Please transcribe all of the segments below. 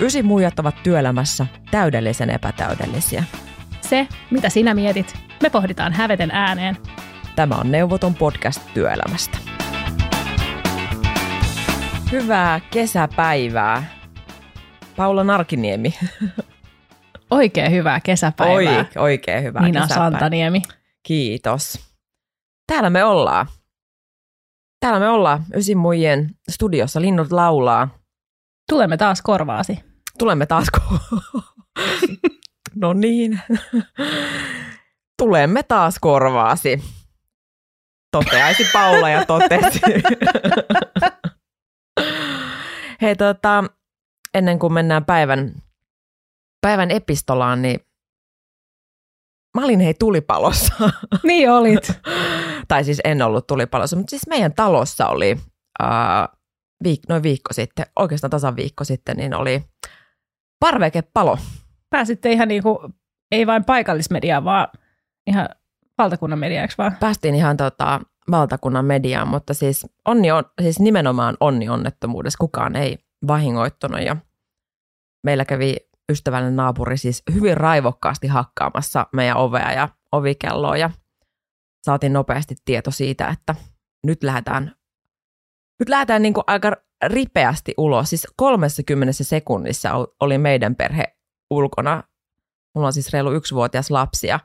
Ysi muijat ovat työelämässä täydellisen epätäydellisiä. Se, mitä sinä mietit, me pohditaan häveten ääneen. Tämä on Neuvoton podcast työelämästä. Hyvää kesäpäivää. Paula Narkiniemi. Oikein hyvää kesäpäivää. Oi, oikein hyvää Nina kesäpäivää. Santaniemi. Kiitos. Täällä me ollaan. Täällä me ollaan Ysin muijien studiossa. Linnut laulaa. Tulemme taas korvaasi. Tulemme taas ko- No niin. Tulemme taas korvaasi. Toteaisi Paula ja totesi. Hei tota, ennen kuin mennään päivän, päivän epistolaan, niin mä olin hei tulipalossa. Niin olit. tai siis en ollut tulipalossa, mutta siis meidän talossa oli uh, viik- noin viikko sitten, oikeastaan tasan viikko sitten, niin oli parvekepalo. Pääsitte ihan niin kuin, ei vain paikallismediaan, vaan ihan valtakunnan mediaksi vaan. Päästiin ihan tota, valtakunnan mediaan, mutta siis, onni on, siis nimenomaan onni onnettomuudessa kukaan ei vahingoittunut ja meillä kävi ystävällinen naapuri siis hyvin raivokkaasti hakkaamassa meidän ovea ja ovikelloa ja saatiin nopeasti tieto siitä, että nyt lähdetään, nyt lähdetään niin kuin aika ripeästi ulos. Siis 30 sekunnissa oli meidän perhe ulkona. Mulla on siis reilu yksivuotias lapsi ja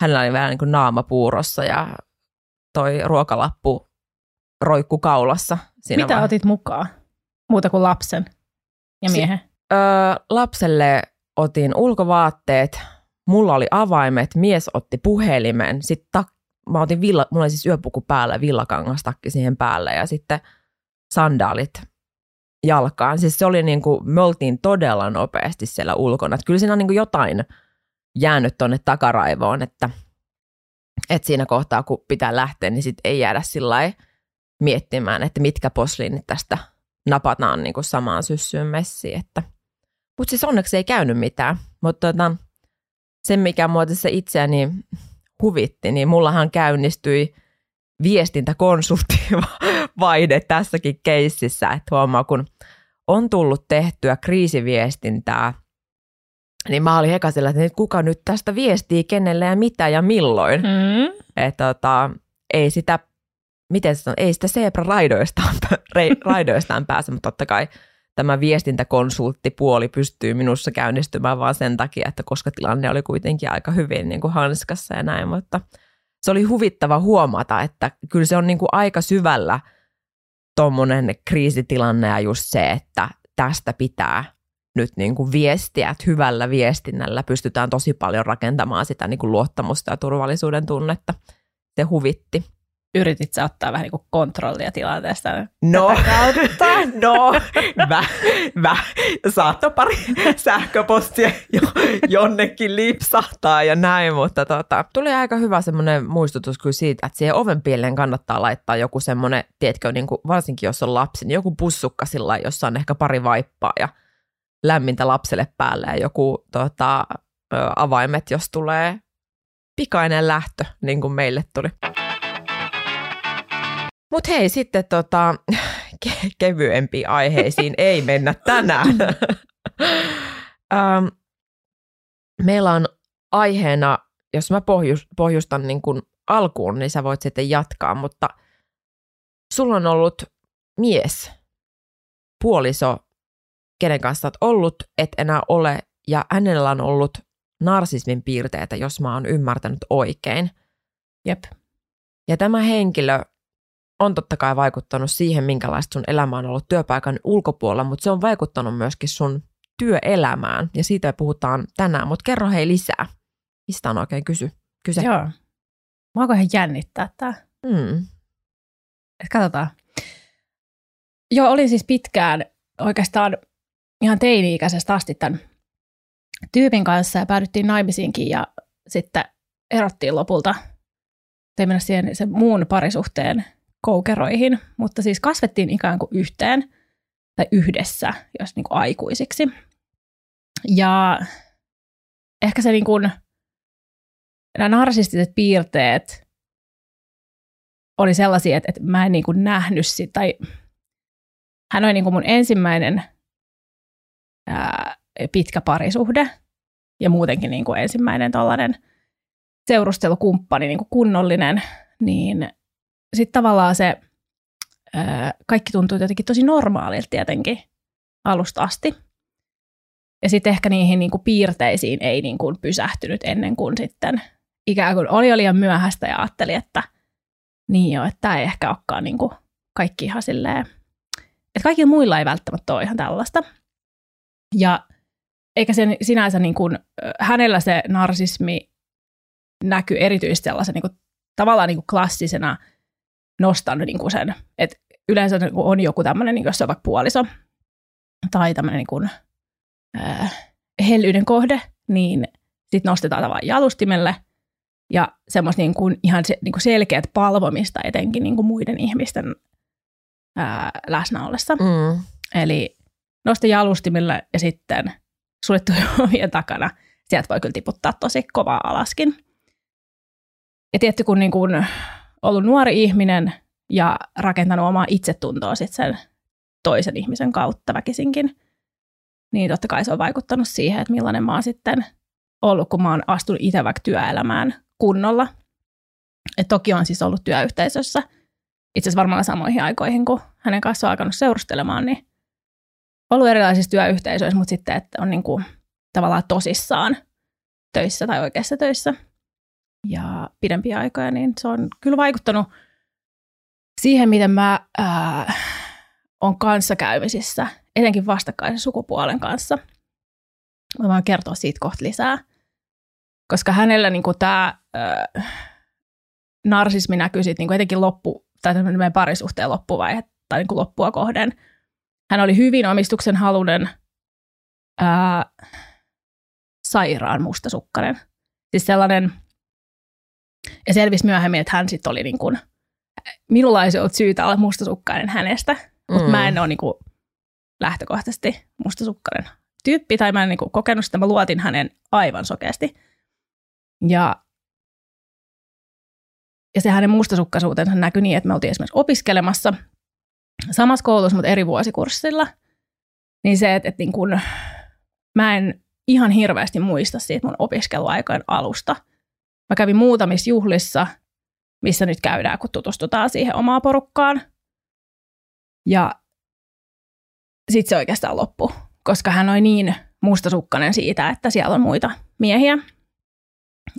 hänellä oli vähän niin kuin naama puurossa ja toi ruokalappu roikku kaulassa. Siinä Mitä vaan. otit mukaan? Muuta kuin lapsen ja Si- miehen. Öö, lapselle otin ulkovaatteet, mulla oli avaimet, mies otti puhelimen, sitten tak- mä otin villa, mulla oli siis yöpuku päällä, villakangas takki siihen päälle ja sitten sandaalit jalkaan. Siis se oli niin kuin, me oltiin todella nopeasti siellä ulkona. Että kyllä siinä on niin kuin jotain jäänyt tonne takaraivoon, että, että siinä kohtaa kun pitää lähteä, niin sit ei jäädä sillä miettimään, että mitkä posliinit tästä napataan niin kuin samaan syssyyn messiin. Että. Mutta siis onneksi ei käynyt mitään. Mutta tota, se, mikä mua itseäni huvitti, niin mullahan käynnistyi viestintäkonsulttivaihde tässäkin keississä. Että huomaa, kun on tullut tehtyä kriisiviestintää, niin mä olin eka sillä, että kuka nyt tästä viestii kenelle ja mitä ja milloin. Mm. Että tota, ei sitä, miten se on, ei sitä zebra raidoistaan, raidoistaan pääse, mutta totta kai tämä viestintäkonsulttipuoli pystyy minussa käynnistymään vaan sen takia, että koska tilanne oli kuitenkin aika hyvin niin kuin hanskassa ja näin, mutta se oli huvittava huomata, että kyllä se on niin kuin aika syvällä tuommoinen kriisitilanne ja just se, että tästä pitää nyt niin kuin viestiä, että hyvällä viestinnällä pystytään tosi paljon rakentamaan sitä niin kuin luottamusta ja turvallisuuden tunnetta. Se huvitti. Yritit sä ottaa vähän niin kuin kontrollia tilanteesta. No, kautta. no, mä, mä saattoi pari sähköpostia jo, jonnekin lipsahtaa ja näin, mutta tota, tuli aika hyvä semmoinen muistutus kyllä siitä, että siihen oven pieleen kannattaa laittaa joku semmoinen, tiedätkö, niin kuin, varsinkin jos on lapsi, niin joku pussukka sillä jossa on ehkä pari vaippaa ja lämmintä lapselle päälle ja joku tota, avaimet, jos tulee pikainen lähtö, niin kuin meille tuli. Mutta hei, sitten tota, ke- kevyempiin aiheisiin ei mennä tänään. ähm, meillä on aiheena, jos mä pohjus, pohjustan niin kuin alkuun, niin sä voit sitten jatkaa, mutta sulla on ollut mies, puoliso, kenen kanssa olet ollut, et enää ole, ja hänellä on ollut narsismin piirteitä, jos mä oon ymmärtänyt oikein. Jep. Ja tämä henkilö on totta kai vaikuttanut siihen, minkälaista sun elämä on ollut työpaikan ulkopuolella, mutta se on vaikuttanut myöskin sun työelämään. Ja siitä puhutaan tänään, mutta kerro hei lisää. Mistä on oikein kysy? kyse? Joo. Mä alkoi ihan jännittää tää. Mm. Et katsotaan. Joo, olin siis pitkään oikeastaan ihan teini-ikäisestä asti tämän tyypin kanssa ja päädyttiin naimisiinkin ja sitten erottiin lopulta. Ei mennä siihen sen muun parisuhteen koukeroihin, mutta siis kasvettiin ikään kuin yhteen tai yhdessä, jos niin kuin aikuisiksi. Ja ehkä se niin kuin, nämä narsistiset piirteet oli sellaisia, että, että mä en niin kuin nähnyt sitä, tai hän oli niin kuin mun ensimmäinen ää, pitkä parisuhde ja muutenkin niin kuin ensimmäinen tällainen seurustelukumppani, niin kuin kunnollinen, niin sitten tavallaan se kaikki tuntuu jotenkin tosi normaalilta tietenkin alusta asti. Ja sitten ehkä niihin niin kuin piirteisiin ei niin kuin pysähtynyt ennen kuin sitten ikään kuin oli jo liian myöhäistä ja ajatteli, että niin jo, että tämä ei ehkä olekaan niin kuin kaikki ihan silleen, että kaikilla muilla ei välttämättä ole ihan tällaista. Ja eikä sen sinänsä niin kuin, hänellä se narsismi näkyy erityisesti sellaisen niin kuin, tavallaan niin kuin klassisena nostanut niin kuin sen, että yleensä on joku tämmöinen, niin jos se on vaikka puoliso tai tämmöinen niin kuin, äh, hellyyden kohde, niin sitten nostetaan tavallaan jalustimelle ja semmoista niin kuin, ihan se, niin kuin selkeät palvomista etenkin niin kuin muiden ihmisten ää, läsnä ollessa. Mm. Eli nosta jalustimille ja sitten suljettujen ovien takana sieltä voi kyllä tiputtaa tosi kovaa alaskin. Ja tietty, kun niin kuin ollut nuori ihminen ja rakentanut omaa itsetuntoa sit sen toisen ihmisen kautta väkisinkin, niin totta kai se on vaikuttanut siihen, että millainen mä oon sitten ollut, kun mä oon astunut itse vaikka työelämään kunnolla. Et toki on siis ollut työyhteisössä itse asiassa varmaan samoihin aikoihin, kun hänen kanssaan on alkanut seurustelemaan, niin ollut erilaisissa työyhteisöissä, mutta sitten, että on niin kuin tavallaan tosissaan töissä tai oikeassa töissä ja pidempiä aikoja, niin se on kyllä vaikuttanut siihen, miten mä on kanssakäymisissä, etenkin vastakkaisen sukupuolen kanssa. Mä voin kertoa siitä kohta lisää. Koska hänellä niin tämä narsismi näkyy sitten niin etenkin loppu, tai meidän parisuhteen loppuvaihe tai niin kuin loppua kohden. Hän oli hyvin omistuksen halunen ää, sairaan mustasukkainen. Siis sellainen, ja selvisi myöhemmin, että hän sitten oli niin kuin, minulla olisi ollut syytä olla mustasukkainen hänestä, mm. mutta mä en ole niin kuin lähtökohtaisesti mustasukkainen tyyppi, tai mä en niin kuin kokenut sitä, mä luotin hänen aivan sokeasti. Ja, ja se hänen mustasukkaisuutensa näkyi niin, että me oltiin esimerkiksi opiskelemassa samassa koulussa, mutta eri vuosikurssilla. Niin se, että, että niin kun, mä en ihan hirveästi muista siitä mun opiskeluaikojen alusta. Mä kävin muutamissa juhlissa, missä nyt käydään, kun tutustutaan siihen omaan porukkaan. Ja sitten se oikeastaan loppu, koska hän oli niin mustasukkainen siitä, että siellä on muita miehiä.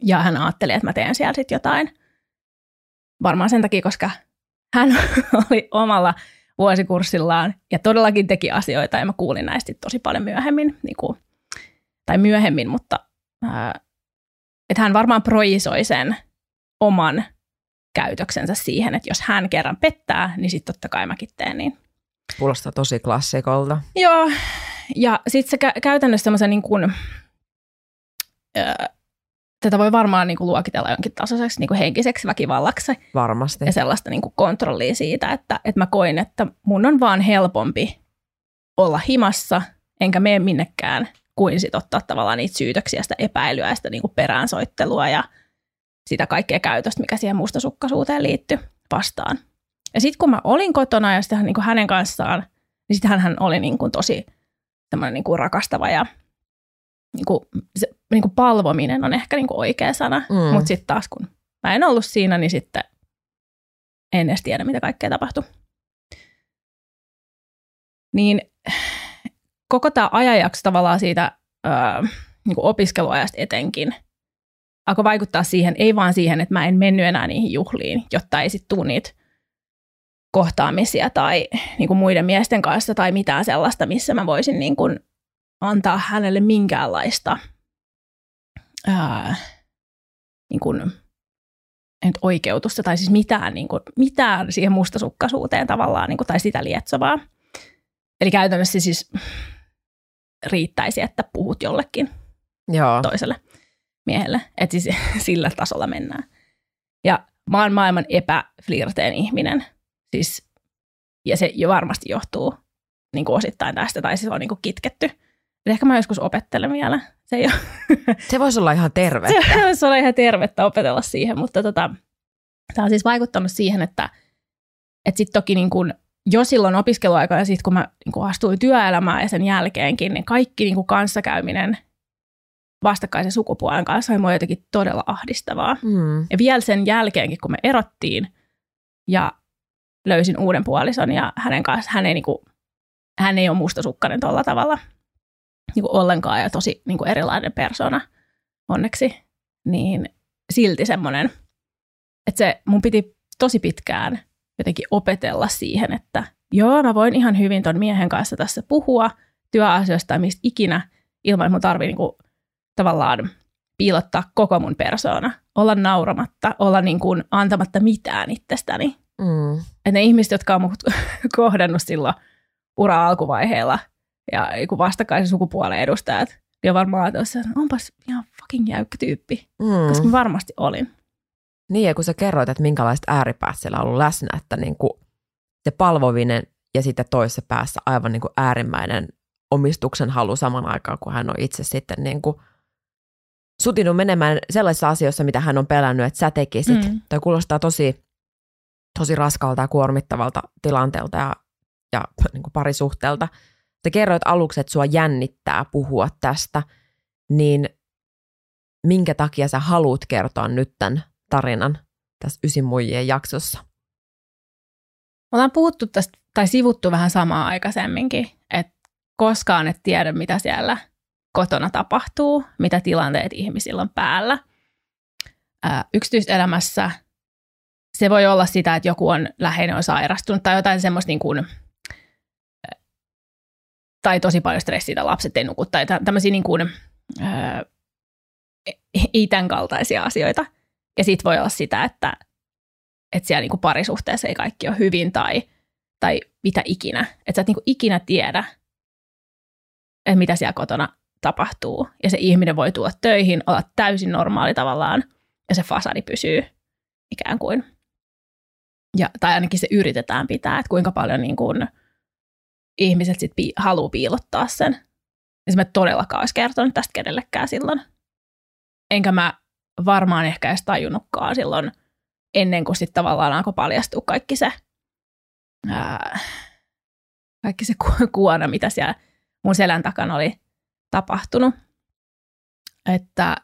Ja hän ajatteli, että mä teen siellä sitten jotain. Varmaan sen takia, koska hän oli omalla vuosikurssillaan ja todellakin teki asioita ja mä kuulin näistä tosi paljon myöhemmin, niin kuin, tai myöhemmin, mutta ää, että hän varmaan projisoi sen oman käytöksensä siihen, että jos hän kerran pettää, niin sitten totta kai mäkin teen niin. Kuulostaa tosi klassikolta. Joo, ja sitten se kä- käytännössä semmoisen niin kuin, tätä voi varmaan niin kuin luokitella jonkin tasoiseksi niin kuin henkiseksi väkivallaksi. Varmasti. Ja sellaista niin kuin kontrollia siitä, että, että mä koin, että mun on vaan helpompi olla himassa, enkä mene minnekään, kuin sit ottaa tavallaan niitä syytöksiä, sitä epäilyä ja sitä niin kuin peräänsoittelua ja sitä kaikkea käytöstä, mikä siihen mustasukkaisuuteen liittyy vastaan. Ja sitten kun mä olin kotona ja sitten niin hänen kanssaan, niin sitten hän oli niin kuin tosi niin kuin rakastava ja niin kuin, se, niin kuin palvominen on ehkä niin kuin oikea sana, mm. mutta sitten taas kun mä en ollut siinä, niin sitten en edes tiedä, mitä kaikkea tapahtui. Niin koko tämä ajanjakso tavallaan siitä öö, niin kuin opiskeluajasta etenkin alkoi vaikuttaa siihen, ei vaan siihen, että mä en mennyt enää niihin juhliin, jotta ei sitten tule niitä kohtaamisia tai niin kuin muiden miesten kanssa tai mitään sellaista, missä mä voisin niin kuin antaa hänelle minkäänlaista ää, niin kuin, nyt oikeutusta tai siis mitään, niin kuin, mitään siihen mustasukkaisuuteen tavallaan niin kuin, tai sitä lietsovaa. Eli käytännössä siis riittäisi, että puhut jollekin Joo. toiselle miehelle. Että siis sillä tasolla mennään. Ja mä oon maailman epäflirteen ihminen. Siis, ja se jo varmasti johtuu niin kuin osittain tästä, tai siis on niin kuin kitketty – Ehkä mä joskus opettelen vielä. Se, ei ole. se voisi olla ihan tervettä. Se voisi olla ihan tervettä opetella siihen, mutta tota, tämä on siis vaikuttanut siihen, että, että sitten toki niin kun jo silloin opiskeluaikana ja sitten kun mä niin kuin astuin työelämään ja sen jälkeenkin, niin kaikki niin kuin kanssakäyminen vastakkaisen sukupuolen kanssa oli mua jotenkin todella ahdistavaa. Mm. Ja vielä sen jälkeenkin, kun me erottiin ja löysin uuden puolison ja hänen kanssa, hän ei, niin kuin, hän ei ole mustasukkainen tuolla tavalla niin kuin ollenkaan ja tosi niin kuin erilainen persona onneksi, niin silti semmoinen, että se mun piti tosi pitkään jotenkin opetella siihen, että joo, mä voin ihan hyvin ton miehen kanssa tässä puhua työasioista tai mistä ikinä, ilman että mun tarvii niinku tavallaan piilottaa koko mun persoona, olla nauramatta, olla niin kuin antamatta mitään itsestäni. Mm. Että ne ihmiset, jotka on mut kohdannut silloin ura alkuvaiheella ja niin vastakkaisen sukupuolen edustajat, niin on varmaan että onpas ihan fucking jäykkä tyyppi, Mm. koska mä varmasti olin. Niin, ja kun sä kerroit, että minkälaiset ääripäät siellä on ollut läsnä, että niin kuin se palvovinen ja sitten toisessa päässä aivan niin kuin äärimmäinen omistuksen halu saman aikaan, kun hän on itse sitten niin kuin sutinut menemään sellaisissa asioissa, mitä hän on pelännyt, että sä tekisit. Mm. Toi kuulostaa tosi, tosi raskalta ja kuormittavalta tilanteelta ja, ja niin kuin parisuhteelta. Sä kerroit aluksi, että sua jännittää puhua tästä, niin minkä takia sä haluat kertoa nyt tämän tarinan tässä Ysimujien jaksossa? Ollaan puhuttu tästä, tai sivuttu vähän samaa aikaisemminkin, että koskaan et tiedä, mitä siellä kotona tapahtuu, mitä tilanteet ihmisillä on päällä. Ää, yksityiselämässä se voi olla sitä, että joku on läheinen on sairastunut tai jotain semmoista niin kuin, tai tosi paljon stressiä, tai lapset ei nuku, tai tä- tämmöisiä niin kuin, ää, ei tämän kaltaisia asioita. Ja sitten voi olla sitä, että että siellä niinku parisuhteessa ei kaikki ole hyvin tai, tai mitä ikinä. Että sä et niinku ikinä tiedä, että mitä siellä kotona tapahtuu. Ja se ihminen voi tulla töihin, olla täysin normaali tavallaan, ja se fasadi pysyy ikään kuin. Ja, tai ainakin se yritetään pitää, että kuinka paljon niin kuin ihmiset sit pi- haluaa piilottaa sen. Ja se mä todellakaan olisi kertonut tästä kenellekään silloin. Enkä mä varmaan ehkä edes tajunnutkaan silloin – ennen kuin sitten tavallaan alkoi paljastua kaikki se, ää, kaikki se ku- kuona, mitä siellä mun selän takana oli tapahtunut. Että,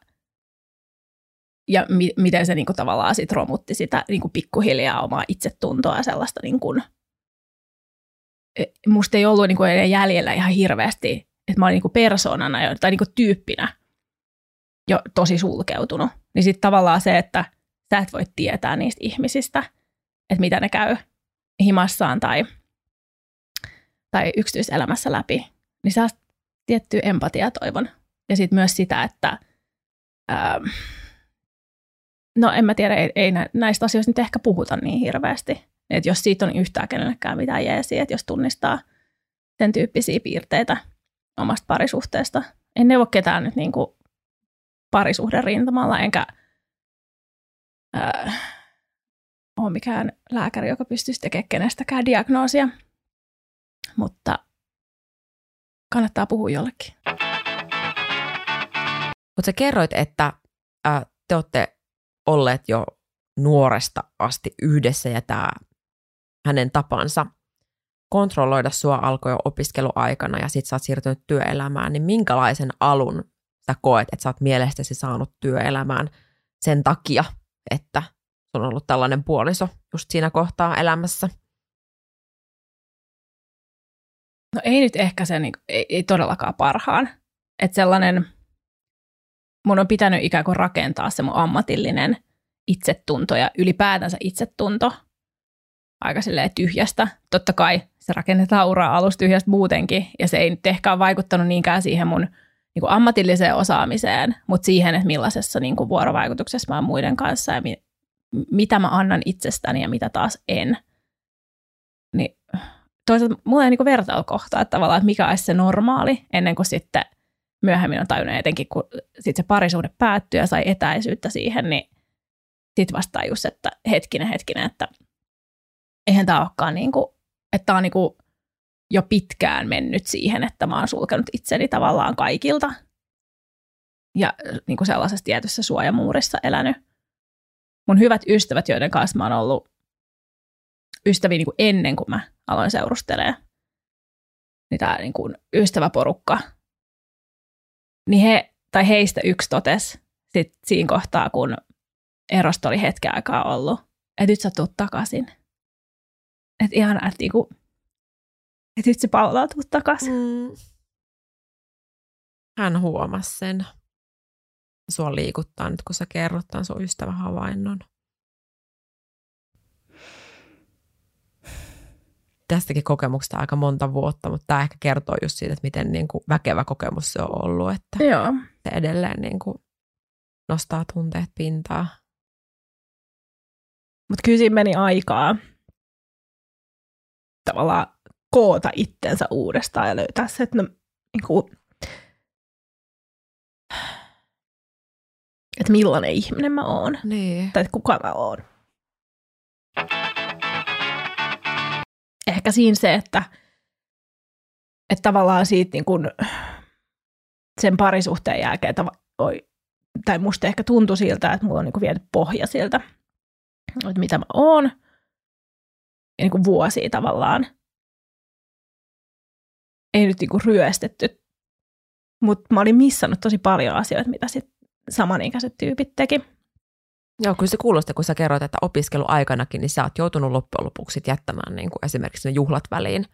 ja mi- miten se niinku tavallaan sit romutti sitä niinku pikkuhiljaa omaa itsetuntoa ja sellaista, niinku, musta ei ollut niinku jäljellä ihan hirveästi, että mä olin niinku persoonana tai niinku tyyppinä jo tosi sulkeutunut. Niin sitten tavallaan se, että sä et voi tietää niistä ihmisistä, että mitä ne käy himassaan tai, tai yksityiselämässä läpi, niin saa tiettyä empatiaa toivon. Ja sitten myös sitä, että ää, no en mä tiedä, ei, ei näistä asioista nyt ehkä puhuta niin hirveästi. Että jos siitä on yhtään kenellekään mitään jeesiä, että jos tunnistaa sen tyyppisiä piirteitä omasta parisuhteesta. En neuvo ketään nyt niin kuin parisuhden rintamalla, enkä äh, ole mikään lääkäri, joka pystyisi tekemään kenestäkään diagnoosia, mutta kannattaa puhua jollekin. Mutta sä kerroit, että äh, te olette olleet jo nuoresta asti yhdessä ja tämä hänen tapansa kontrolloida sua alkoi jo opiskeluaikana ja sit sä oot siirtynyt työelämään, niin minkälaisen alun sä koet, että sä oot mielestäsi saanut työelämään sen takia, että on ollut tällainen puoliso just siinä kohtaa elämässä? No ei nyt ehkä se, niin, ei, ei todellakaan parhaan. Että sellainen, mun on pitänyt ikään kuin rakentaa se mun ammatillinen itsetunto ja ylipäätänsä itsetunto aika silleen tyhjästä. Totta kai se rakennetaan uraa alusta tyhjästä muutenkin, ja se ei nyt ehkä ole vaikuttanut niinkään siihen mun niin kuin ammatilliseen osaamiseen, mutta siihen, että millaisessa niin kuin vuorovaikutuksessa mä oon muiden kanssa ja mi- mitä mä annan itsestäni ja mitä taas en. Niin toisaalta mulla ei niin vertailukohtaa, että tavallaan, että mikä olisi se normaali, ennen kuin sitten myöhemmin on tajunnut, etenkin kun sit se parisuhde päättyi ja sai etäisyyttä siihen, niin sitten vasta tajus, että hetkinen, hetkinen, että eihän tämä olekaan niin kuin, että tämä on niin kuin jo pitkään mennyt siihen, että mä oon sulkenut itseni tavallaan kaikilta ja niin kuin sellaisessa tietyssä suojamuurissa elänyt. Mun hyvät ystävät, joiden kanssa mä oon ollut ystäviä niin kuin ennen kuin mä aloin seurustelemaan. Niin tämä niin kuin ystäväporukka. Niin he, tai heistä yksi totesi sit siinä kohtaa, kun erosta oli hetken aikaa ollut, että nyt sä tuut takaisin. Että ihan, että niinku, että nyt se Paula tuut takaisin. Mm. Hän huomasi sen. Sua liikuttaa nyt, kun sä kerrot tämän sun ystävän havainnon. Tästäkin kokemuksesta aika monta vuotta, mutta tämä ehkä kertoo just siitä, että miten niin kuin väkevä kokemus se on ollut, että Joo. se edelleen niin kuin nostaa tunteet pintaa. Mutta kyllä siinä meni aikaa tavallaan koota itsensä uudestaan ja löytää se, että no, niin kuin, että millainen ihminen mä oon. Niin. Tai että kuka mä oon. Ehkä siinä se, että, että tavallaan siitä niin kuin sen parisuhteen jälkeen, tava- oi, tai musta ehkä tuntui siltä, että mulla on niin kuin viety pohja siltä, että mitä mä oon. Ja niin kuin vuosia tavallaan. Ei nyt niin kuin ryöstetty, mutta mä olin missannut tosi paljon asioita, mitä sit samanikäiset tyypit teki. Joo, kyllä se kuulosti, kun sä kerroit, että opiskeluaikanakin, niin sä oot joutunut loppujen lopuksi jättämään niin kuin esimerkiksi ne juhlat väliin.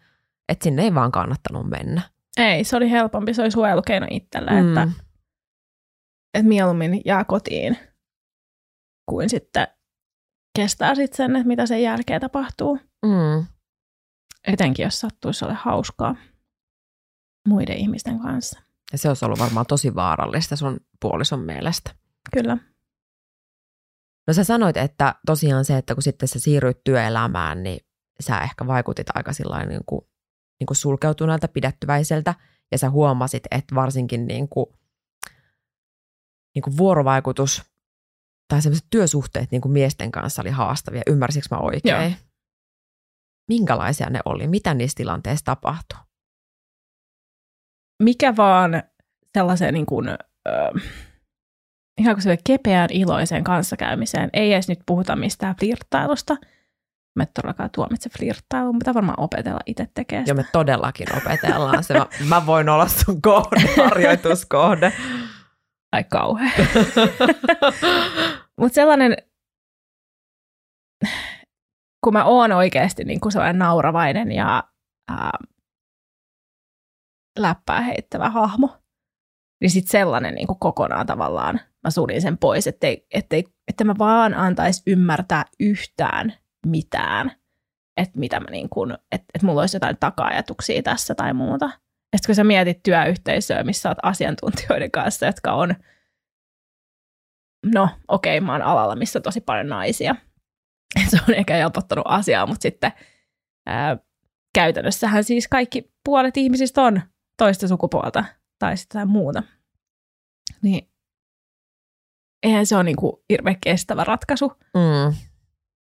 Että sinne ei vaan kannattanut mennä. Ei, se oli helpompi, se oli suojelukeino itselle, mm. että, että mieluummin jää kotiin kuin sitten kestää sitten sen, että mitä sen jälkeen tapahtuu. Mm. Etenkin, jos sattuisi olla hauskaa muiden ihmisten kanssa. Ja se olisi ollut varmaan tosi vaarallista sun puolison mielestä. Kyllä. No sä sanoit, että tosiaan se, että kun sitten sä siirryit työelämään, niin sä ehkä vaikutit aika sillain niin kuin, niin kuin sulkeutuneelta, pidättyväiseltä, ja sä huomasit, että varsinkin niin kuin, niin kuin vuorovaikutus tai sellaiset työsuhteet niin kuin miesten kanssa oli haastavia. Ymmärsikö mä oikein? Joo. Minkälaisia ne oli? Mitä niissä tilanteissa tapahtui? Mikä vaan sellaiseen niin kuin, ö, ihan kuin se kepeään iloiseen kanssakäymiseen. Ei edes nyt puhuta mistään flirttailusta. Mä et todellakaan tuomitse flirttailua, mutta varmaan opetella itse tekemään Ja me todellakin opetellaan se. Mä, mä voin olla sun kohde, harjoituskohde. Ai kauhean. Mutta sellainen, kun mä oon oikeasti niin kuin sellainen nauravainen ja ää, läppää heittävä hahmo, niin sitten sellainen niin kuin kokonaan tavallaan, mä sulin sen pois, ettei, ettei, että mä vaan antaisi ymmärtää yhtään mitään, että mitä mä niin kuin, että, että mulla olisi jotain taka-ajatuksia tässä tai muuta. Sitten kun sä mietit työyhteisöä, missä oot asiantuntijoiden kanssa, jotka on, no okei, okay, mä oon alalla, missä on tosi paljon naisia. Se on ehkä helpottanut asiaa, mutta sitten ää, käytännössähän siis kaikki puolet ihmisistä on toista sukupuolta tai sitten jotain muuta. Niin eihän se ole niin kuin hirveän kestävä ratkaisu Mm.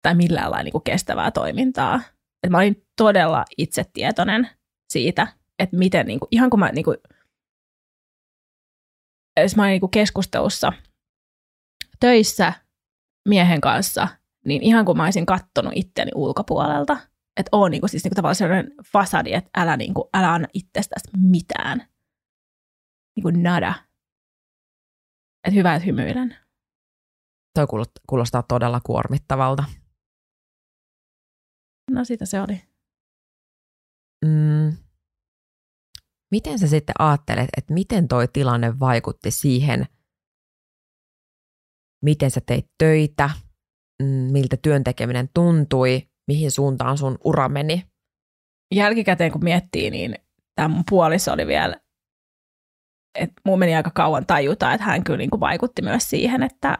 tai millään lailla niin kuin kestävää toimintaa. Et mä olin todella itsetietoinen siitä, että miten, niin kuin, ihan kun mä, niin kuin, jos mä olin niin kuin keskustelussa töissä miehen kanssa, niin ihan kun mä olisin kattonut itteni ulkopuolelta, että on niin kuin, siis niin kuin tavallaan sellainen fasadi, että älä, niin kuin, älä anna itsestäsi mitään. Niin kuin nada. Että hyvä, että hymyilen. Toi kuulostaa todella kuormittavalta. No sitä se oli. Mm. Miten sä sitten ajattelet, että miten toi tilanne vaikutti siihen, miten sä teit töitä, mm, miltä työn tekeminen tuntui, mihin suuntaan sun ura meni? jälkikäteen kun miettii, niin tämä mun puoliso oli vielä, että mun meni aika kauan tajuta, että hän kyllä niin kuin vaikutti myös siihen, että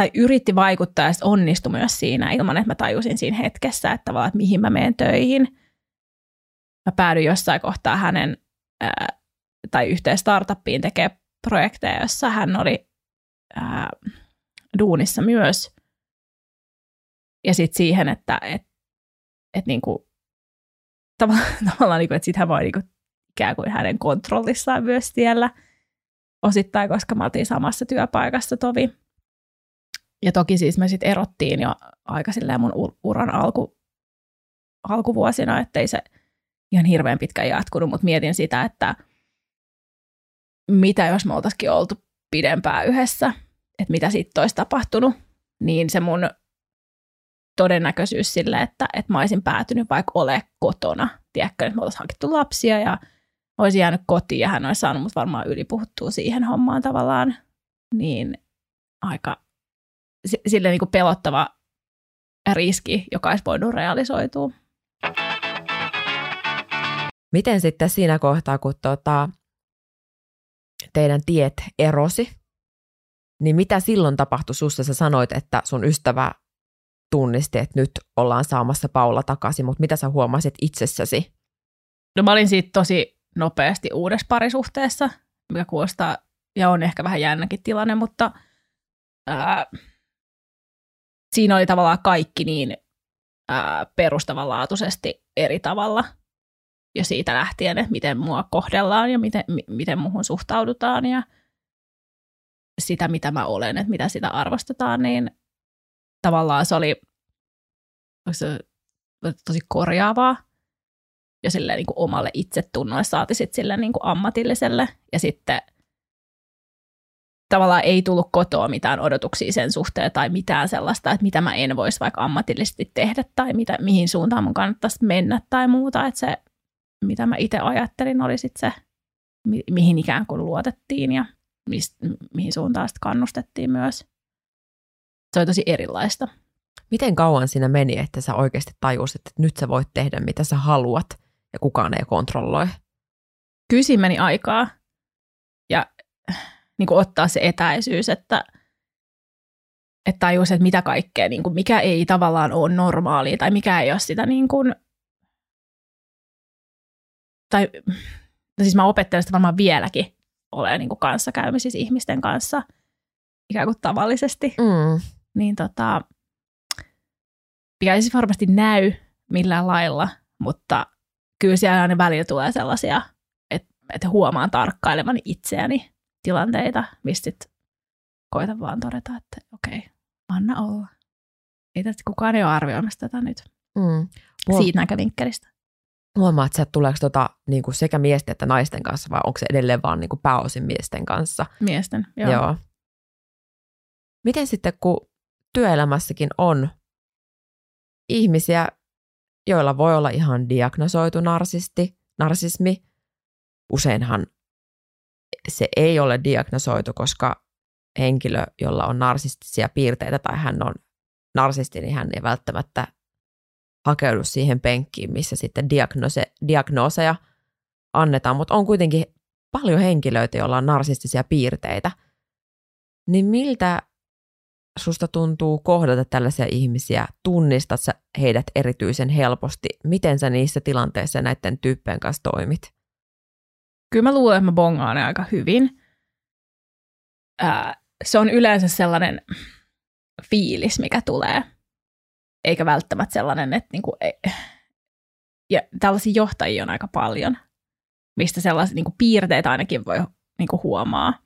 tai yritti vaikuttaa ja onnistui myös siinä ilman, että mä tajusin siinä hetkessä, että tavallaan, että mihin mä menen töihin. Mä päädyin jossain kohtaa hänen ää, tai yhteen startuppiin tekee projekteja, jossa hän oli ää, duunissa myös. Ja sitten siihen, että et, et niinku, tavallaan, tavallaan niinku, että sitten hän voi niinku, ikään kuin hänen kontrollissaan myös siellä osittain, koska me oltiin samassa työpaikassa tovi. Ja toki siis me sitten erottiin jo aika silleen mun uran alku, alkuvuosina, ettei se ihan hirveän pitkä jatkunut, mutta mietin sitä, että mitä jos me oltaisikin oltu pidempään yhdessä, että mitä siitä olisi tapahtunut, niin se mun todennäköisyys sille, että, että mä olisin päätynyt vaikka ole kotona, tiedätkö, että me oltaisiin hankittu lapsia ja olisi jäänyt kotiin ja hän olisi saanut mut varmaan ylipuhuttua siihen hommaan tavallaan, niin aika sille niin kuin pelottava riski, joka olisi voinut realisoitua. Miten sitten siinä kohtaa, kun tuota, teidän tiet erosi, niin mitä silloin tapahtui sussa? Sä sanoit, että sun ystävä tunnisti, että nyt ollaan saamassa Paula takaisin, mutta mitä sä huomasit itsessäsi? No mä olin siitä tosi nopeasti uudessa parisuhteessa, mikä kuulostaa ja on ehkä vähän jännäkin tilanne, mutta ää, siinä oli tavallaan kaikki niin ää, perustavanlaatuisesti eri tavalla jo siitä lähtien, että miten mua kohdellaan ja miten, m- miten muuhun suhtaudutaan ja sitä, mitä mä olen, että mitä sitä arvostetaan, niin tavallaan se oli se tosi korjaavaa ja silleen niin kuin omalle itsetunnolle saati sitten sille niin kuin ammatilliselle ja sitten tavallaan ei tullut kotoa mitään odotuksia sen suhteen tai mitään sellaista, että mitä mä en voisi vaikka ammatillisesti tehdä tai mitä, mihin suuntaan mun kannattaisi mennä tai muuta. Että se, mitä mä itse ajattelin, oli sitten se, mi- mihin ikään kuin luotettiin ja mist, mihin suuntaan sitten kannustettiin myös. Se oli tosi erilaista. Miten kauan siinä meni, että sä oikeasti tajusit, että nyt sä voit tehdä mitä sä haluat ja kukaan ei kontrolloi? Kysi meni aikaa ja niin kuin ottaa se etäisyys, että, että tajus, että mitä kaikkea, niin kuin mikä ei tavallaan ole normaalia tai mikä ei ole sitä niin kuin, tai no siis mä opettelen sitä varmaan vieläkin olemaan niin kuin kanssakäymisissä ihmisten kanssa ikään kuin tavallisesti. Mm. Niin tota, mikä ei siis varmasti näy millään lailla, mutta kyllä siellä aina välillä tulee sellaisia, että, että huomaan tarkkailevani itseäni tilanteita, mistä sit koitan vaan todeta, että okei, okay, anna olla. Ei tästä kukaan ei ole arvioimassa tätä nyt Mm. Huom- siitä näkövinkkelistä. Huomaat sä, että tuleeko tota, niin kuin sekä miesten että naisten kanssa vai onko se edelleen vaan niin kuin pääosin miesten kanssa? Miesten, joo. Joo. Miten sitten, kun työelämässäkin on ihmisiä, joilla voi olla ihan diagnosoitu narsisti, narsismi, useinhan se ei ole diagnosoitu, koska henkilö, jolla on narsistisia piirteitä tai hän on narsisti, niin hän ei välttämättä hakeudu siihen penkkiin, missä sitten diagnose, diagnooseja annetaan, mutta on kuitenkin paljon henkilöitä, joilla on narsistisia piirteitä. Niin miltä susta tuntuu kohdata tällaisia ihmisiä? Tunnistat sä heidät erityisen helposti? Miten sä niissä tilanteissa näiden tyyppien kanssa toimit? Kyllä mä luulen, että mä bongaan ne aika hyvin. Ää, se on yleensä sellainen fiilis, mikä tulee, eikä välttämättä sellainen, että niinku, ja tällaisia johtajia on aika paljon, mistä sellaisia niinku piirteitä ainakin voi niinku huomaa.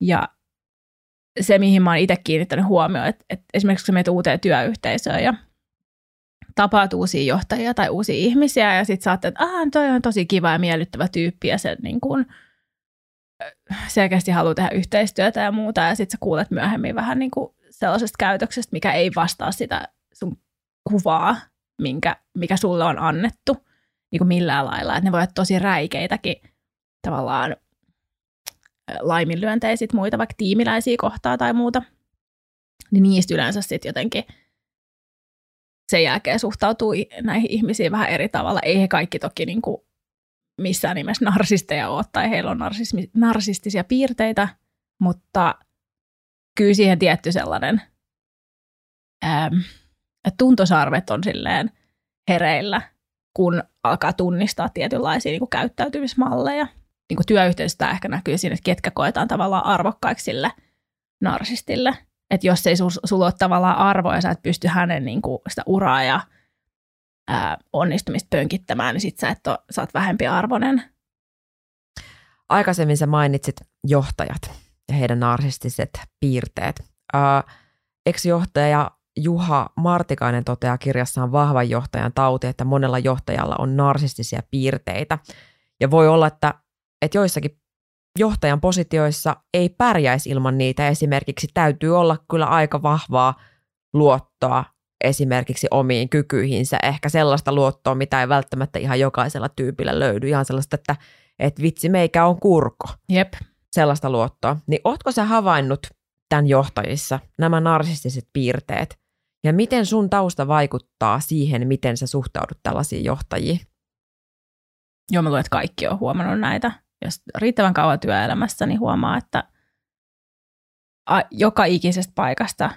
Ja se, mihin mä oon itse kiinnittänyt huomioon, että, että esimerkiksi kun menet uuteen työyhteisöön ja tapaat uusia johtajia tai uusia ihmisiä ja sitten saatte, että ah, toi on tosi kiva ja miellyttävä tyyppi ja se niin kuin, selkeästi haluaa tehdä yhteistyötä ja muuta ja sitten sä kuulet myöhemmin vähän niin kuin sellaisesta käytöksestä, mikä ei vastaa sitä sun kuvaa, minkä, mikä sulle on annettu niin kuin millään lailla. Että ne voi olla tosi räikeitäkin tavallaan laiminlyöntejä sit muita, vaikka tiimiläisiä kohtaa tai muuta. Niin niistä yleensä sitten jotenkin – sen jälkeen suhtautuu näihin ihmisiin vähän eri tavalla. Ei he kaikki toki niin kuin missään nimessä narsisteja ole tai heillä on narsismi, narsistisia piirteitä, mutta kyllä siihen tietty sellainen, ähm, tuntosarvet on silleen hereillä, kun alkaa tunnistaa tietynlaisia niin kuin käyttäytymismalleja. Niin kuin työyhteisössä tämä ehkä näkyy siinä, että ketkä koetaan tavallaan arvokkaiksi sille narsistille – että jos ei sul, sulla ole tavallaan arvoa ja sä et pysty hänen niin kuin sitä uraa ja ää, onnistumista pönkittämään, niin sit sä, et ole, sä oot vähempi arvoinen. Aikaisemmin sä mainitsit johtajat ja heidän narsistiset piirteet. Ää, johtaja Juha Martikainen toteaa kirjassaan Vahvan johtajan tauti, että monella johtajalla on narsistisia piirteitä. Ja voi olla, että, että joissakin johtajan positioissa ei pärjäisi ilman niitä. Esimerkiksi täytyy olla kyllä aika vahvaa luottoa esimerkiksi omiin kykyihinsä. Ehkä sellaista luottoa, mitä ei välttämättä ihan jokaisella tyypillä löydy. Ihan sellaista, että, että vitsi meikä on kurko. Jep. Sellaista luottoa. Niin ootko sä havainnut tämän johtajissa nämä narsistiset piirteet? Ja miten sun tausta vaikuttaa siihen, miten sä suhtaudut tällaisiin johtajiin? Joo, mä luulen, että kaikki on huomannut näitä. Jos riittävän kauan työelämässä, niin huomaa, että joka ikisestä paikasta,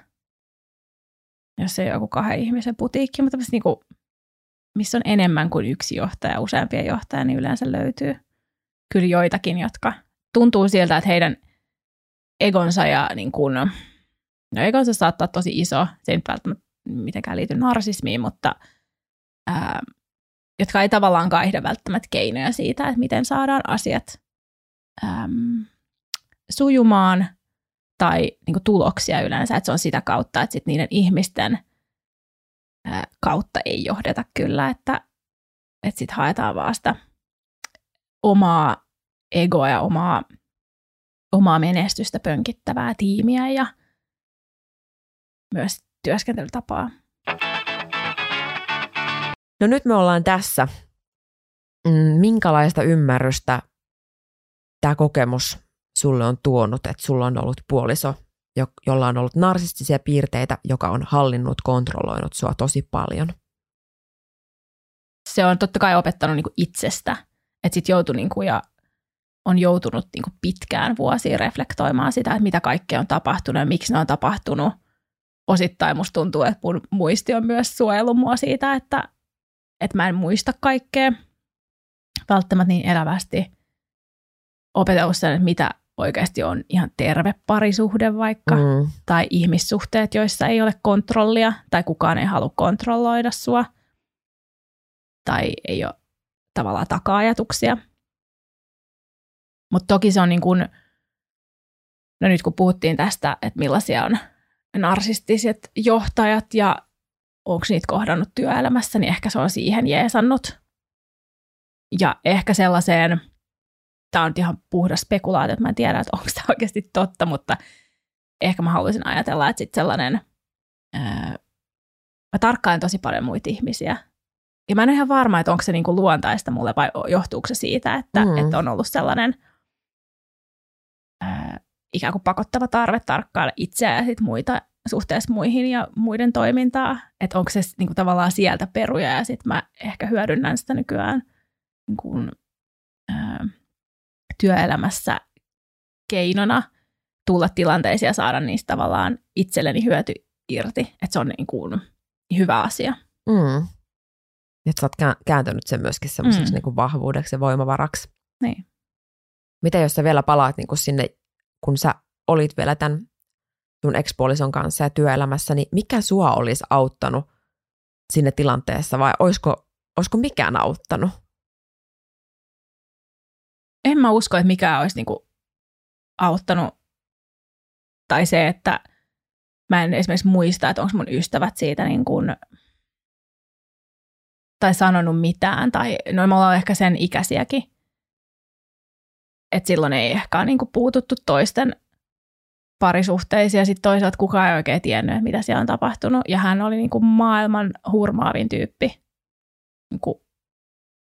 jos ei ole joku kahden ihmisen putiikki, mutta niin kuin, missä on enemmän kuin yksi johtaja, useampia johtajia, niin yleensä löytyy kyllä joitakin, jotka tuntuu siltä, että heidän egonsa ja niin kuin, no egonsa saattaa tosi iso, se ei nyt välttämättä mitenkään liity narsismiin, mutta ää, jotka ei tavallaan kaihda välttämättä keinoja siitä, että miten saadaan asiat äm, sujumaan tai niin kuin tuloksia yleensä, että se on sitä kautta, että sit niiden ihmisten ää, kautta ei johdeta kyllä, että, että sitten haetaan vaan sitä omaa egoa ja omaa, omaa menestystä pönkittävää tiimiä ja myös työskentelytapaa. No nyt me ollaan tässä. Mm, minkälaista ymmärrystä tämä kokemus sulle on tuonut, että sulla on ollut puoliso, jolla on ollut narsistisia piirteitä, joka on hallinnut, kontrolloinut sua tosi paljon? Se on totta kai opettanut niin itsestä, että sitten joutui niin kuin, ja on joutunut niin kuin pitkään vuosiin reflektoimaan sitä, että mitä kaikkea on tapahtunut ja miksi ne on tapahtunut. Osittain musta tuntuu, että mun muisti on myös suojellut mua siitä, että, että mä en muista kaikkea välttämättä niin elävästi. Opetellut sen, että mitä oikeasti on ihan terve parisuhde vaikka, mm. tai ihmissuhteet, joissa ei ole kontrollia, tai kukaan ei halua kontrolloida sua, tai ei ole tavallaan taka-ajatuksia. Mutta toki se on niin kuin, no nyt kun puhuttiin tästä, että millaisia on narsistiset johtajat ja onko niitä kohdannut työelämässä, niin ehkä se on siihen jeesannut. Ja ehkä sellaiseen, tämä on ihan puhdas spekulaatio, että mä en tiedä, että onko tämä oikeasti totta, mutta ehkä mä haluaisin ajatella, että sitten sellainen, ää, mä tarkkailen tosi paljon muita ihmisiä. Ja mä en ole ihan varma, että onko se niinku luontaista mulle vai johtuuko se siitä, että, mm. että on ollut sellainen ää, ikään kuin pakottava tarve tarkkailla itseä ja sit muita suhteessa muihin ja muiden toimintaa, että onko se niin kuin, tavallaan sieltä peruja ja sitten mä ehkä hyödynnän sitä nykyään niin kuin, ää, työelämässä keinona tulla tilanteisiin ja saada niistä tavallaan itselleni hyöty irti, että se on niin kuin, hyvä asia. Mm. Että sä oot kääntänyt sen myöskin semmoiseksi mm. niin kuin vahvuudeksi ja voimavaraksi. Niin. Mitä jos sä vielä palaat niin kuin sinne, kun sä olit vielä tämän sun ekspuolison kanssa ja työelämässä, niin mikä sua olisi auttanut sinne tilanteessa vai olisiko, olisiko mikään auttanut? En mä usko, että mikään olisi niinku auttanut. Tai se, että mä en esimerkiksi muista, että onko mun ystävät siitä niin kuin, tai sanonut mitään. Tai no me ollaan ehkä sen ikäisiäkin. Että silloin ei ehkä ole niin kuin puututtu toisten parisuhteisia ja sitten toisaalta kukaan ei oikein tiennyt, mitä siellä on tapahtunut. Ja hän oli niin kuin maailman hurmaavin tyyppi niin kuin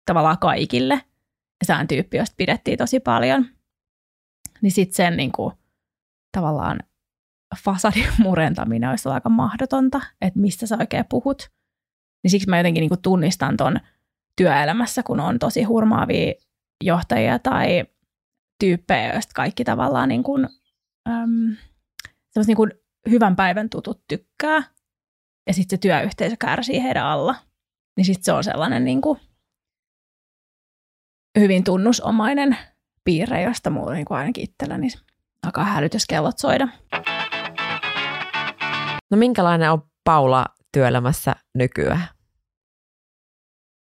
tavallaan kaikille. Ja se on tyyppi, josta pidettiin tosi paljon. Niin sitten sen niin kuin, tavallaan fasadin murentaminen olisi aika mahdotonta, että mistä sä oikein puhut. Niin siksi mä jotenkin niin kuin tunnistan ton työelämässä, kun on tosi hurmaavia johtajia tai tyyppejä, joista kaikki tavallaan niin kuin äm, niin kuin hyvän päivän tutut tykkää, ja sitten se työyhteisö kärsii heidän alla. Niin sitten se on sellainen niin kuin hyvin tunnusomainen piirre, josta mulla niin kuin ainakin itselläni alkaa hälytyskellot soida. No minkälainen on Paula työelämässä nykyään?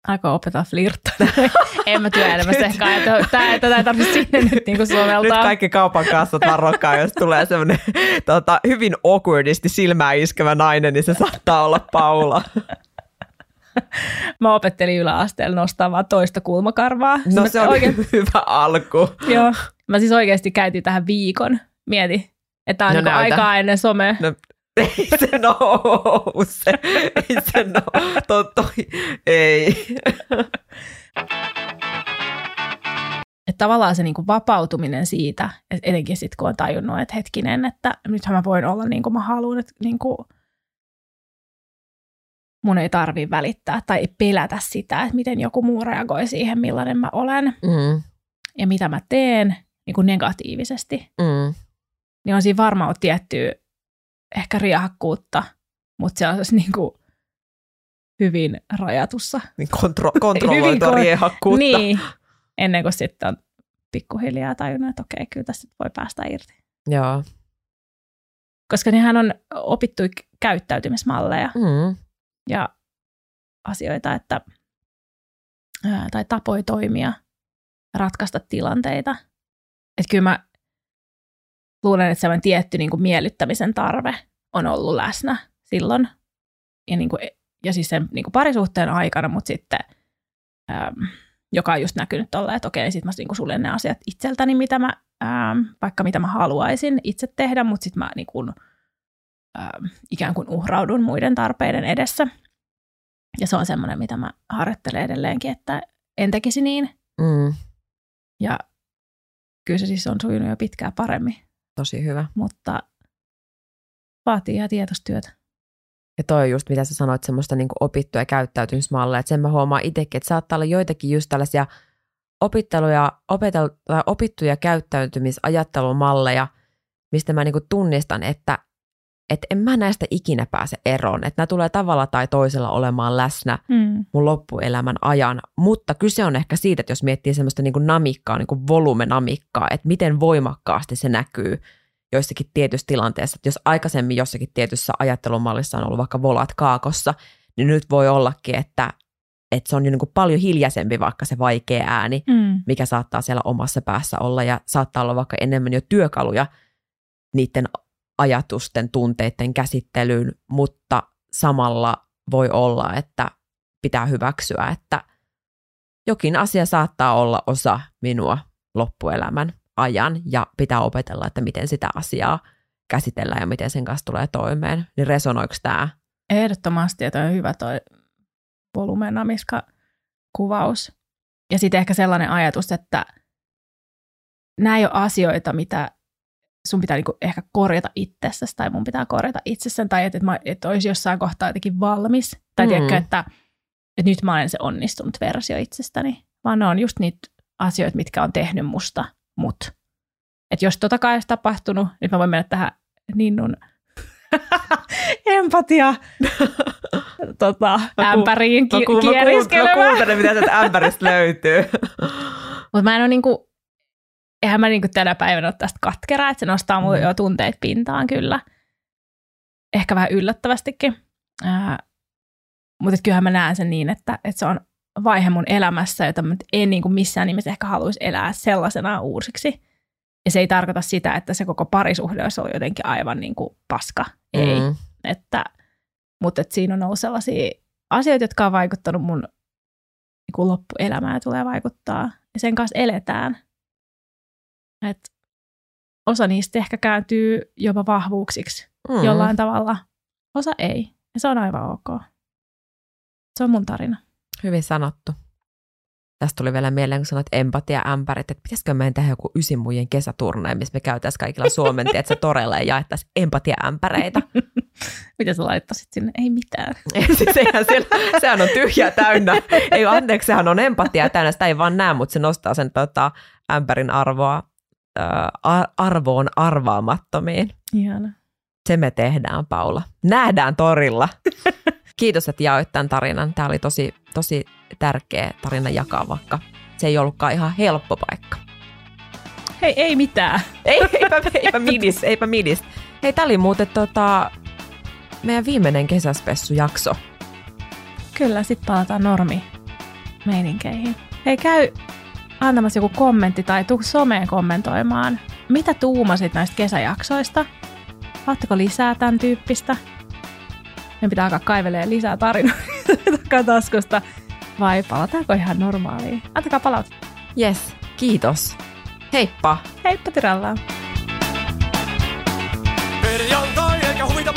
Aika opetella flirttaa. en mä työelämässä ehkä ajatella. Tää, tätä ei tarvitse sinne nyt niinku soveltaa. Nyt kaikki kaupan kassat varrokkaa, jos tulee semmoinen tota, hyvin awkwardisti silmää iskevä nainen, niin se saattaa olla Paula. Mä opettelin yläasteella nostamaan toista kulmakarvaa. No se on oikein... hyvä alku. Joo. Mä siis oikeasti käytin tähän viikon. Mieti, että on no niin aikaa ennen somea. No, ei se nouse. Ei se nouse. Ei. Että tavallaan se niinku vapautuminen siitä, että etenkin sitten kun on tajunnut, että hetkinen, että nythän mä voin olla niin kuin mä haluan, että niinku, mun ei tarvi välittää tai pelätä sitä, että miten joku muu reagoi siihen, millainen mä olen mm. ja mitä mä teen niin kuin negatiivisesti. Mm. Niin on siinä varmaan tiettyä ehkä riahakkuutta, mutta se on siis niin kuin hyvin rajatussa. Niin kontro- kontrolloitua kon- riehakkuutta. Niin, ennen kuin sitten on pikkuhiljaa tajunnut, että okei, kyllä tästä voi päästä irti. Joo. Koska nehän on opittu käyttäytymismalleja. Mm ja asioita, että, tai tapoja toimia, ratkaista tilanteita. Että kyllä mä luulen, että sellainen tietty niin kuin miellyttämisen tarve on ollut läsnä silloin. Ja, niin kuin, ja siis sen niin kuin parisuhteen aikana, mutta sitten, äm, joka on just näkynyt tolleen, että okei, sitten mä niin kuin suljen ne asiat itseltäni, mitä mä, äm, vaikka mitä mä haluaisin itse tehdä, mutta sitten mä niin kuin, äh, ikään kuin uhraudun muiden tarpeiden edessä. Ja se on semmoinen, mitä mä harjoittelen edelleenkin, että en tekisi niin. Mm. Ja kyllä se siis on sujunut jo pitkään paremmin. Tosi hyvä. Mutta vaatii ihan tietostyötä. Ja toi on just, mitä sä sanoit, semmoista niin opittuja käyttäytymismalleja. Että sen mä huomaan itsekin, että saattaa olla joitakin just tällaisia opitteluja, opetel- tai opittuja käyttäytymisajattelumalleja, mistä mä niin tunnistan, että että en mä näistä ikinä pääse eroon. Että nämä tulee tavalla tai toisella olemaan läsnä mm. mun loppuelämän ajan. Mutta kyse on ehkä siitä, että jos miettii semmoista niin kuin namikkaa, niin kuin volumenamikkaa, että miten voimakkaasti se näkyy joissakin tietyissä tilanteissa. Että jos aikaisemmin jossakin tietyssä ajattelumallissa on ollut vaikka volat kaakossa, niin nyt voi ollakin, että, että se on jo niin kuin paljon hiljaisempi vaikka se vaikea ääni, mm. mikä saattaa siellä omassa päässä olla ja saattaa olla vaikka enemmän jo työkaluja niiden ajatusten, tunteiden käsittelyyn, mutta samalla voi olla, että pitää hyväksyä, että jokin asia saattaa olla osa minua loppuelämän ajan ja pitää opetella, että miten sitä asiaa käsitellään ja miten sen kanssa tulee toimeen. Niin resonoiko tämä? Ehdottomasti, että on hyvä toi volumenamiska kuvaus. Ja sitten ehkä sellainen ajatus, että nämä ei ole asioita, mitä sun pitää niinku ehkä korjata itsessäsi tai mun pitää korjata itsessäni tai että, että, että olisi jossain kohtaa jotenkin valmis. Tai mm. tiedätkö, että, että nyt mä olen se onnistunut versio itsestäni, vaan ne on just niitä asioita, mitkä on tehnyt musta mut. Että jos tota kai olisi tapahtunut, nyt mä voin mennä tähän Ninnun empatia tota, ämpäriin ki- mä, ku, mä, mä, kuuntelen, mitä sieltä ämpäristä löytyy. Mutta mä en ole niinku, eihän mä niinku tänä päivänä ole tästä katkeraa, että se nostaa mun mm. jo tunteet pintaan kyllä. Ehkä vähän yllättävästikin. Äh, mutta kyllähän mä näen sen niin, että, että se on vaihe mun elämässä, jota mä en niin kuin missään nimessä ehkä haluaisi elää sellaisena uusiksi. Ja se ei tarkoita sitä, että se koko parisuhde olisi ollut jotenkin aivan niin kuin paska. Ei. Mm. Että, mutta että siinä on ollut sellaisia asioita, jotka on vaikuttanut mun niin loppuelämään ja tulee vaikuttaa. Ja sen kanssa eletään. Et osa niistä ehkä kääntyy jopa vahvuuksiksi mm. jollain tavalla. Osa ei. Ja se on aivan ok. Se on mun tarina. Hyvin sanottu. Tästä tuli vielä mieleen, kun sanoit empatia-ämpärit, että pitäisikö meidän tehdä joku ysimujen kesäturneen, missä me käytäisiin kaikilla Suomen tietsä, toreilla ja jaettaisiin empatia-ämpäreitä. Mitä sä laittaisit sinne? Ei mitään. siis eihän siellä, sehän on tyhjä täynnä. Ei anteeksi, sehän on empatia täynnä. Sitä ei vaan näe, mutta se nostaa sen tota, ämpärin arvoa arvoon arvaamattomiin. Ihana. Se me tehdään, Paula. Nähdään torilla. Kiitos, että jaoit tämän tarinan. Tämä oli tosi, tosi tärkeä tarina jakaa, vaikka se ei ollutkaan ihan helppo paikka. Hei, ei mitään. Ei, eipä, eipä midis, eipä midis. Hei, tämä oli muuten tota, meidän viimeinen kesäspessu-jakso. Kyllä, sitten palataan normi meininkeihin. Hei, käy antamassa joku kommentti tai tuu someen kommentoimaan. Mitä tuumasit näistä kesäjaksoista? Haluatteko lisää tämän tyyppistä? Me pitää alkaa kaivelemaan lisää tarinoita takataskusta. Vai palataanko ihan normaaliin? Antakaa palautetta. Yes, kiitos. Heippa! Heippa tyrallaa! Perjantai eikä huvita